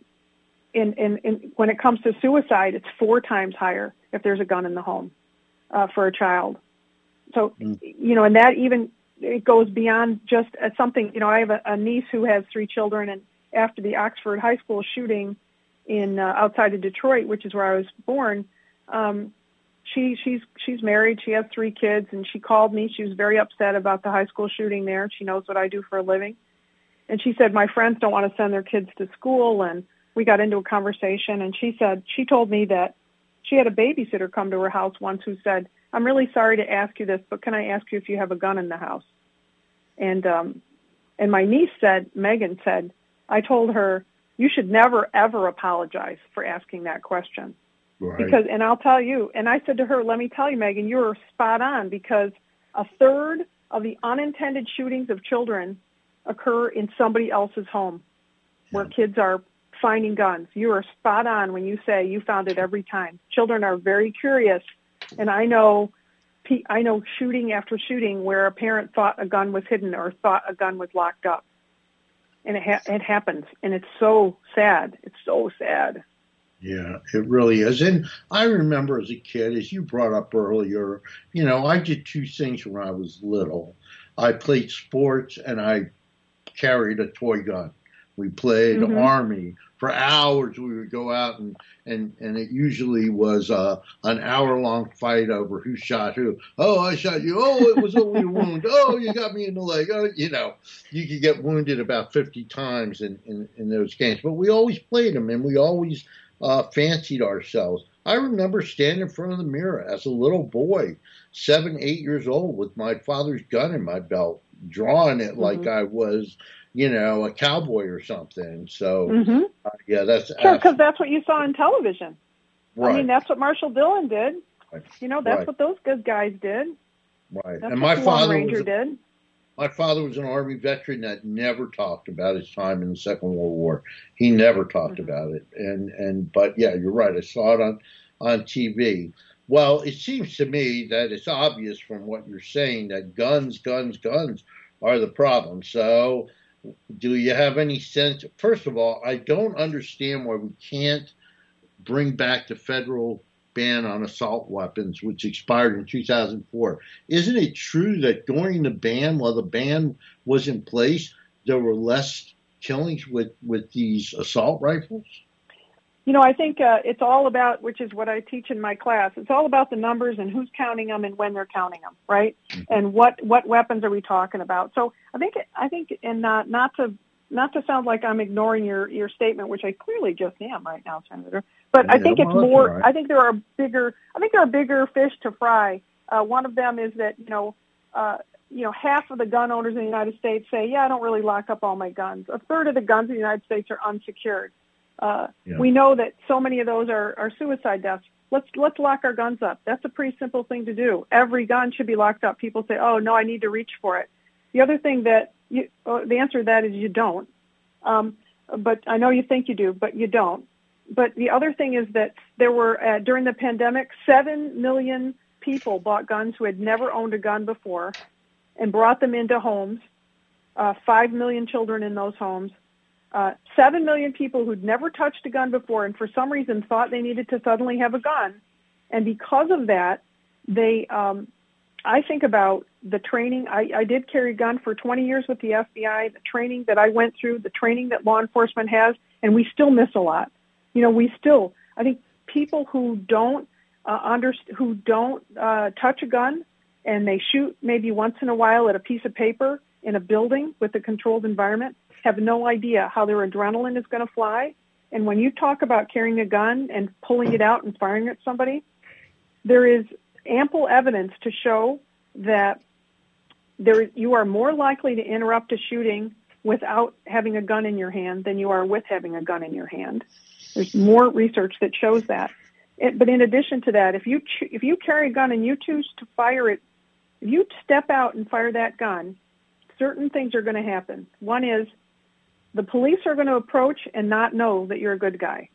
in, in, in, when it comes to suicide, it's four times higher if there's a gun in the home uh, for a child. So mm. you know, and that even it goes beyond just uh, something. You know, I have a, a niece who has three children, and after the Oxford High School shooting in uh, outside of Detroit, which is where I was born, um, she she's she's married. She has three kids, and she called me. She was very upset about the high school shooting there. She knows what I do for a living, and she said my friends don't want to send their kids to school. And we got into a conversation and she said she told me that she had a babysitter come to her house once who said i'm really sorry to ask you this but can i ask you if you have a gun in the house? And um and my niece said megan said i told her you should never ever apologize for asking that question. Right. because and i'll tell you and i said to her let me tell you megan you were spot on because a third of the unintended shootings of children occur in somebody else's home where kids are finding guns. You are spot on when you say you found it every time. Children are very curious, and I know I know shooting after shooting where a parent thought a gun was hidden or thought a gun was locked up, and it ha- it happens, and it's so sad. It's so sad. Yeah, it really is. And I remember as a kid, as you brought up earlier, you know, I did two things when I was little. I played sports and I carried a toy gun. We played mm-hmm. army for hours. We would go out and and and it usually was uh, an hour long fight over who shot who. Oh, I shot you. Oh, it was only a wound. Oh, you got me in the leg. Oh, you know, you could get wounded about fifty times in in, in those games. But we always played them, and we always uh, fancied ourselves. I remember standing in front of the mirror as a little boy, seven, eight years old, with my father's gun in my belt, drawing it mm-hmm. like I was you know, a cowboy or something. So, mm-hmm. uh, yeah, that's sure because that's what you saw on television. Right. I mean, that's what Marshall Dillon did. Right. You know, that's right. what those good guys did. Right. That's and my father Ranger was, did. My father was an Army veteran that never talked about his time in the Second World War. He never talked mm-hmm. about it. And and but yeah, you're right. I saw it on on TV. Well, it seems to me that it's obvious from what you're saying that guns, guns, guns are the problem. So do you have any sense? First of all, I don't understand why we can't bring back the federal ban on assault weapons, which expired in 2004. Isn't it true that during the ban, while the ban was in place, there were less killings with, with these assault rifles? You know, I think uh, it's all about, which is what I teach in my class. It's all about the numbers and who's counting them and when they're counting them, right? Mm-hmm. And what what weapons are we talking about? So I think I think, and not not to not to sound like I'm ignoring your your statement, which I clearly just am right now, Senator. But I think it's more. Right. I think there are bigger. I think there are bigger fish to fry. Uh, one of them is that you know. Uh, you know, half of the gun owners in the United States say, "Yeah, I don't really lock up all my guns." A third of the guns in the United States are unsecured. Uh, yeah. We know that so many of those are, are suicide deaths. Let's let's lock our guns up. That's a pretty simple thing to do. Every gun should be locked up. People say, "Oh no, I need to reach for it." The other thing that you, uh, the answer to that is you don't. Um, but I know you think you do, but you don't. But the other thing is that there were uh, during the pandemic, seven million people bought guns who had never owned a gun before, and brought them into homes. Uh, Five million children in those homes uh, seven million people who'd never touched a gun before and for some reason thought they needed to suddenly have a gun. And because of that, they, um, I think about the training. I, I did carry a gun for 20 years with the FBI, the training that I went through, the training that law enforcement has, and we still miss a lot. You know, we still, I think people who don't uh, under, who don't uh, touch a gun and they shoot maybe once in a while at a piece of paper in a building with a controlled environment, have no idea how their adrenaline is going to fly. And when you talk about carrying a gun and pulling it out and firing at somebody, there is ample evidence to show that there you are more likely to interrupt a shooting without having a gun in your hand than you are with having a gun in your hand. There's more research that shows that. It, but in addition to that, if you if you carry a gun and you choose to fire it, if you step out and fire that gun, certain things are going to happen. One is the police are going to approach and not know that you're a good guy.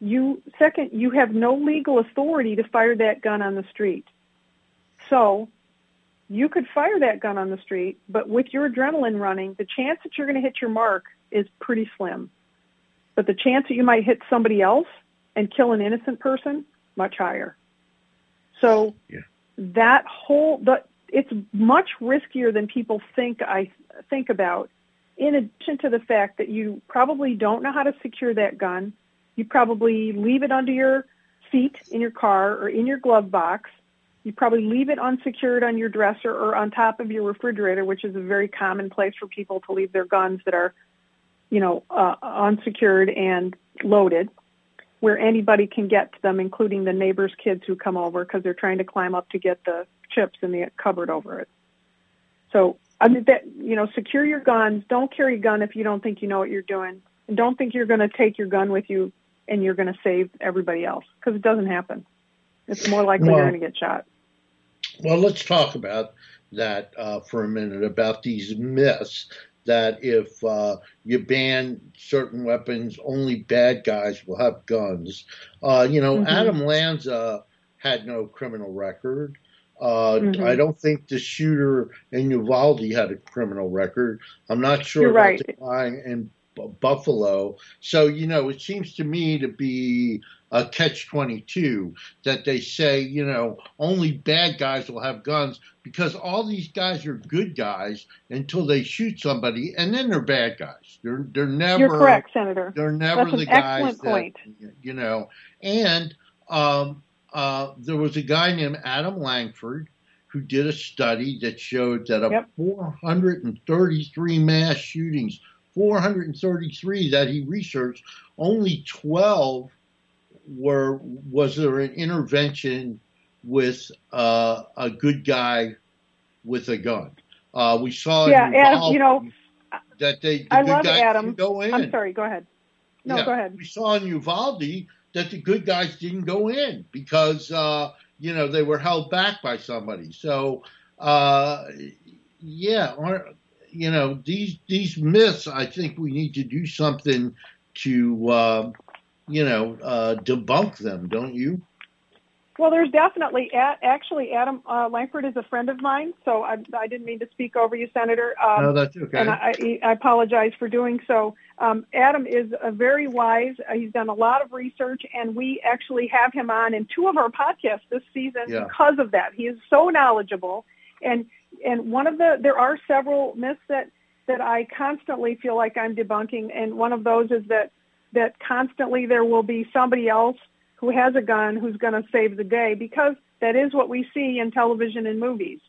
You second, you have no legal authority to fire that gun on the street. So, you could fire that gun on the street, but with your adrenaline running, the chance that you're going to hit your mark is pretty slim. But the chance that you might hit somebody else and kill an innocent person, much higher. So yeah. that whole, the, it's much riskier than people think I think about in addition to the fact that you probably don't know how to secure that gun, you probably leave it under your seat in your car or in your glove box. You probably leave it unsecured on your dresser or on top of your refrigerator, which is a very common place for people to leave their guns that are, you know, uh, unsecured and loaded, where anybody can get to them, including the neighbors' kids who come over because they're trying to climb up to get the chips in the cupboard over it. So I mean that you know, secure your guns. Don't carry a gun if you don't think you know what you're doing, and don't think you're going to take your gun with you and you're going to save everybody else because it doesn't happen. It's more likely well, you're going to get shot. Well, let's talk about that uh, for a minute about these myths that if uh, you ban certain weapons, only bad guys will have guns. Uh, you know, mm-hmm. Adam Lanza had no criminal record. Uh, mm-hmm. I don't think the shooter in Uvalde had a criminal record. I'm not sure You're about right. the guy in Buffalo. So, you know, it seems to me to be a catch 22 that they say, you know, only bad guys will have guns because all these guys are good guys until they shoot somebody and then they're bad guys. They're they're never You're correct, Senator. They're never That's the guys that point. you know. And um, uh, there was a guy named Adam Lankford who did a study that showed that of Yep. 433 mass shootings, 433 that he researched, only 12 were was there an intervention with uh, a good guy with a gun. Uh, we saw Yeah, Adam, you know, that they the I good love guy Adam. Go in. I'm sorry. Go ahead. No, Yeah, go ahead. We saw in Uvalde that the good guys didn't go in because uh, you know they were held back by somebody. So uh, yeah, or, you know these these myths. I think we need to do something to uh, you know uh, debunk them. Don't you? Well, there's definitely actually Adam uh, Lankford is a friend of mine, so I, I didn't mean to speak over you, Senator. Um, no, that's okay. and I, I apologize for doing so. Um, Adam is a very wise. Uh, he's done a lot of research, and we actually have him on in two of our podcasts this season Yeah. because of that. He is so knowledgeable, and and one of the there are several myths that that I constantly feel like I'm debunking, and one of those is that that constantly there will be somebody else who has a gun who's going to save the day because that is what we see in television and movies.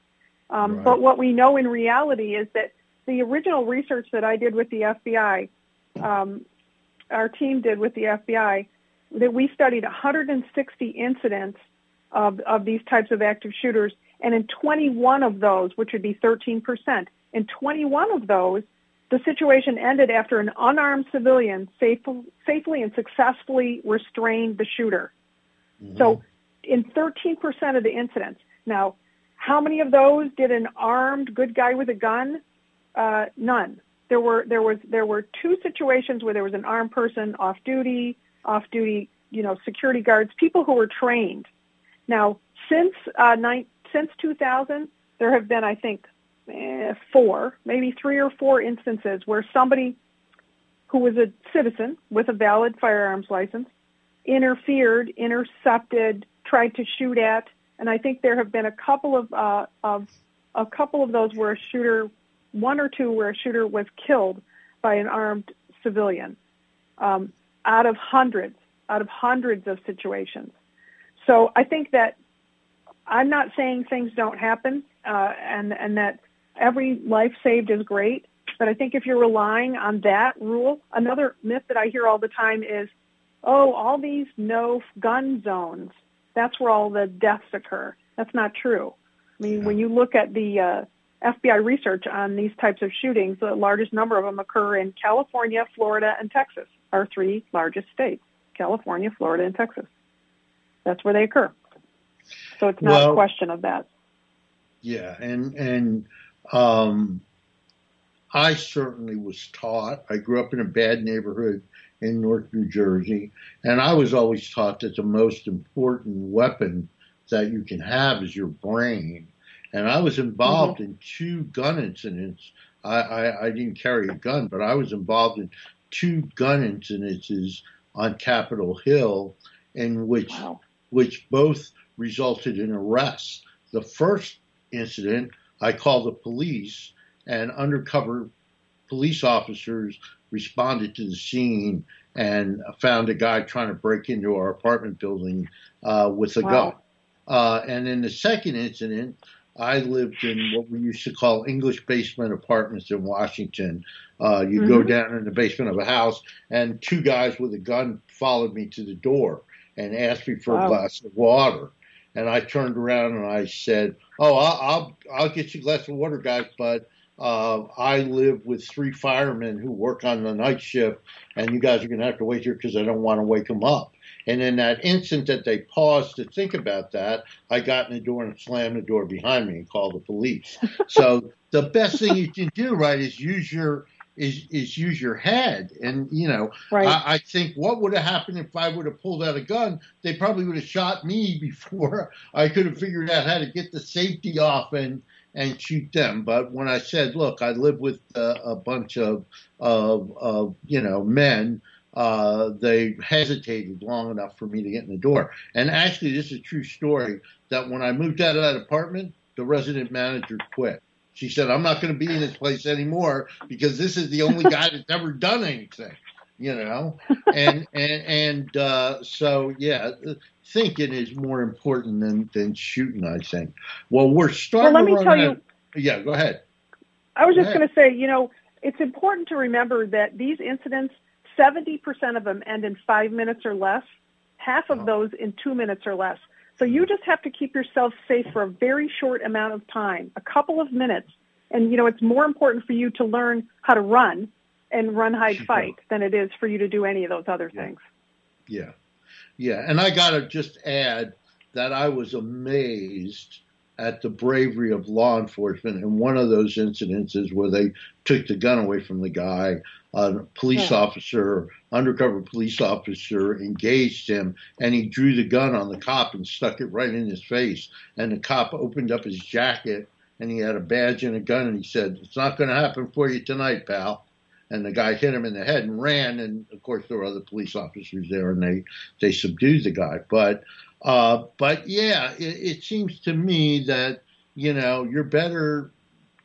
Um, Right. But what we know in reality is that the original research that I did with the FBI, um, our team did with the FBI, that we studied 160 incidents of, of these types of active shooters, and in 21 of those, which would be 13%, in 21 of those, the situation ended after an unarmed civilian safe, safely and successfully restrained the shooter. Mhm. So in 13% of the incidents. Now, how many of those did an armed good guy with a gun? Uh, none. There were there was there were two situations where there was an armed person off duty, off duty, you know, security guards, people who were trained. Now, since uh, nine, since 2000, there have been, I think, eh, four, maybe three or four instances where somebody who was a citizen with a valid firearms license interfered, intercepted, tried to shoot at, and I think there have been a couple of uh, of a couple of those where a shooter, one or two where a shooter was killed by an armed civilian, um, out of hundreds, out of hundreds of situations. So I think that I'm not saying things don't happen, uh, and and that every life saved is great. But I think if you're relying on that rule, another myth that I hear all the time is, oh, all these no gun zones, that's where all the deaths occur. That's not true. I mean, when you look at the uh, FBI research on these types of shootings, the largest number of them occur in California, Florida, and Texas, our three largest states, California, Florida, and Texas. That's where they occur. So it's not Well- a question of that. Yeah, and and um, I certainly was taught. I grew up in a bad neighborhood in North New Jersey, and I was always taught that the most important weapon that you can have is your brain. And I was involved in two gun incidents. I, I, I didn't carry a gun, but I was involved in two gun incidences on Capitol Hill, in which Wow. which both resulted in arrests. The first incident, I called the police, and undercover police officers responded to the scene and found a guy trying to break into our apartment building uh, with a Wow. gun. Uh, and in the second incident, I lived in what we used to call English basement apartments in Washington. Uh, you go Mhm. down in the basement of a house, and two guys with a gun followed me to the door and asked me for a glass of water. And I turned around and I said, "Oh, I'll I'll, I'll get you a glass of water, guys, but uh, I live with three firemen who work on the night shift, and you guys are going to have to wait here because I don't want to wake them up." And in that instant that they paused to think about that, I got in the door and slammed the door behind me and called the police. so the best thing you can do, right, is use your is is use your head. And you know, Right. I, I think what would have happened if I would have pulled out a gun? They probably would have shot me before I could have figured out how to get the safety off and and shoot them. But when I said, look, I live with uh, a bunch of of, of you know men. Uh, they hesitated long enough for me to get in the door. And actually, this is a true story that when I moved out of that apartment, the resident manager quit. She said, I'm not going to be in this place anymore because this is the only guy that's ever done anything, you know? And, and, and, uh, so yeah, thinking is more important than, than shooting, I think. Well, we're Well, starting let me tell out- you, Yeah, go ahead. I was just Go ahead. going to say, you know, it's important to remember that these incidents, 70% of them end in five minutes or less, half of Oh. those in two minutes or less. So you just have to keep yourself safe for a very short amount of time, a couple of minutes. And, you know, it's more important for you to learn how to run and run, hide, fight than it is for you to do any of those other Yeah. things. Yeah. Yeah. And I got to just add that I was amazed at the bravery of law enforcement And one of those incidents is where they took the gun away from the guy. A police Yeah. officer, undercover police officer, engaged him and he drew the gun on the cop and stuck it right in his face. And the cop opened up his jacket and he had a badge and a gun and he said, It's not going to happen for you tonight, pal and the guy hit him in the head and ran. And of course, there were other police officers there, and they they subdued the guy. But uh, but yeah, it, it seems to me that you know you're better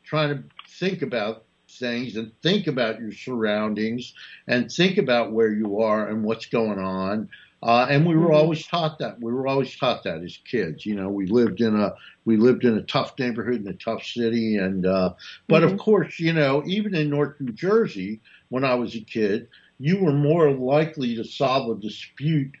trying to think about things and think about your surroundings and think about where you are and what's going on. Uh, and we were Mhm. always taught that. We were always taught that as kids. You know, we lived in a we lived in a tough neighborhood in a tough city, and uh, but of Mhm. course, you know, even in North New Jersey, when I was a kid, you were more likely to solve a dispute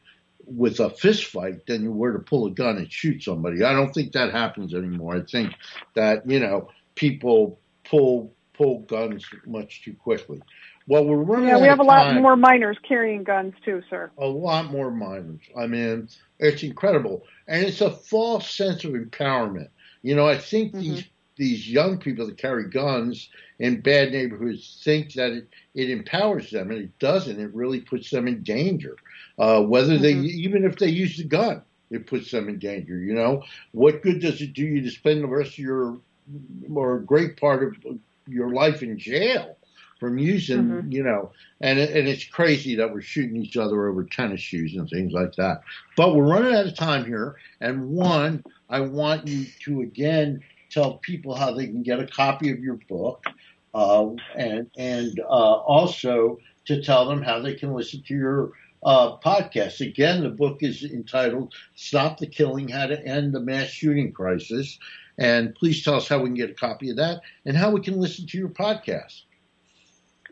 with a fist fight than you were to pull a gun and shoot somebody. I don't think that happens anymore. I think that you know people pull pull guns much too quickly. Well, we're running. Yeah, we have a lot time more minors carrying guns too, sir. a lot more minors. I mean, it's incredible, and it's a false sense of empowerment. You know, I think Mhm. these these young people that carry guns in bad neighborhoods think that it, it empowers them, and it doesn't. It really puts them in danger. Uh, whether they Mhm. even if they use the gun, it puts them in danger. You know, what good does it do you to spend the rest of your or a great part of your life in jail? From using, Mhm. you know, and and it's crazy that we're shooting each other over tennis shoes and things like that. But we're running out of time here, and one, I want you to again tell people how they can get a copy of your book, uh, and and uh, also to tell them how they can listen to your uh, podcast. Again, the book is entitled "Stop the Killing: How to End the Mass Shooting Crisis." And please tell us how we can get a copy of that and how we can listen to your podcast.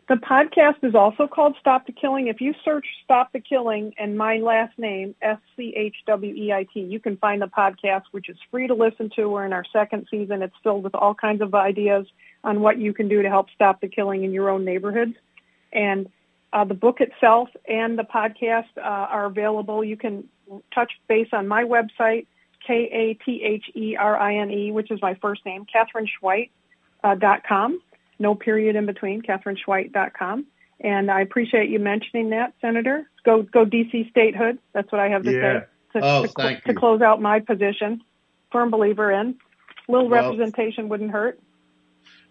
The podcast is also called Stop the Killing. If you search Stop the Killing and my last name, S C H W E I T, you can find the podcast, which is free to listen to. We're in our second season. It's filled with all kinds of ideas on what you can do to help stop the killing in your own neighborhoods. And uh, the book itself and the podcast uh, are available. You can touch base on my website, K A T H E R I N E, which is my first name, Katherine Schweit, uh, dot com no period in between, katherineschweit.com. And I appreciate you mentioning that, Senator. Go go DC statehood. That's what I have to Yeah. say to, Oh, to, thank to you. close out my position. Firm believer in. Little Well- representation wouldn't hurt.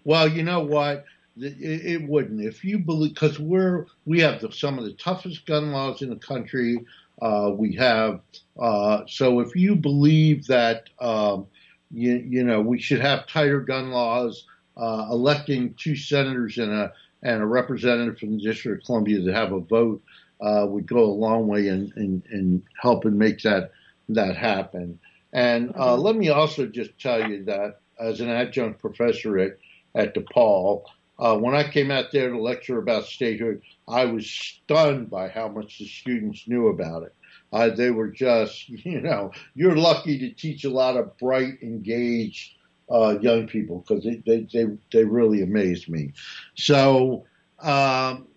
Well, you know what? It, it wouldn't if you believe because we're we have the, some of the toughest gun laws in the country. Uh, we have uh, so if you believe that um, you you know we should have tighter gun laws, uh, electing two senators and a and a representative from the District of Columbia to have a vote uh, would go a long way in, in, in helping make that that happen. And uh, Mhm. let me also just tell you that as an adjunct professor at at DePaul. Uh, when I came out there to lecture about statehood, I was stunned by how much the students knew about it. Uh, they were just, you know, you're lucky to teach a lot of bright, engaged uh, young people because they, they, they, they really amazed me. So, um,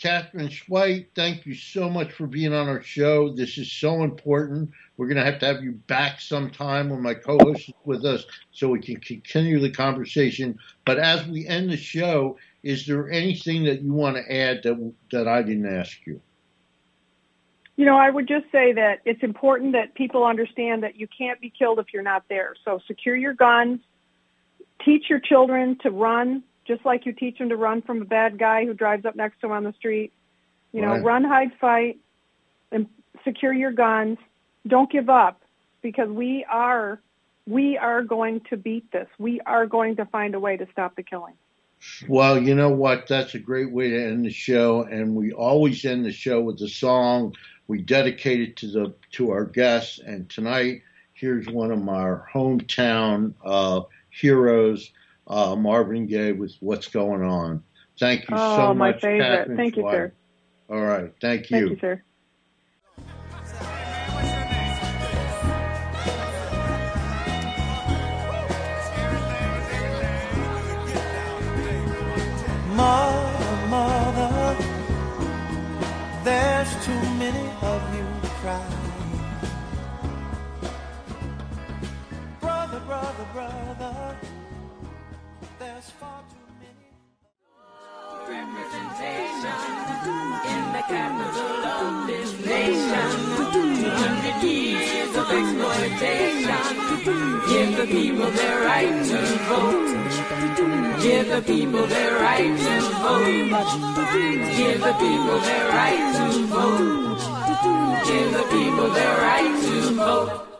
Katherine Schweit, thank you so much for being on our show. This is so important. We're going to have to have you back sometime when my co-host is with us so we can continue the conversation. But as we end the show, Is there anything that you want to add that that I didn't ask you? You know, I would just say that it's important that people understand that you can't be killed if you're not there. So secure your guns, teach your children to run just like you teach them to run from a bad guy who drives up next to them on the street. You know, Right. run, hide, fight, and secure your guns. Don't give up because we are we are going to beat this. We are going to find a way to stop the killing. Well, you know what? That's a great way to end the show, and we always end the show with a song we dedicate it to the to our guests. And tonight, here's one of our hometown uh, heroes, uh, Marvin Gaye, with "What's Going On." Thank you oh, so my much, favorite. Katherine Thank you, sir. All right, thank Thank you. you, sir. In the. Two hundred years of exploitation. Give the people their right to vote. Give the people their right to vote. Give the people their right to vote.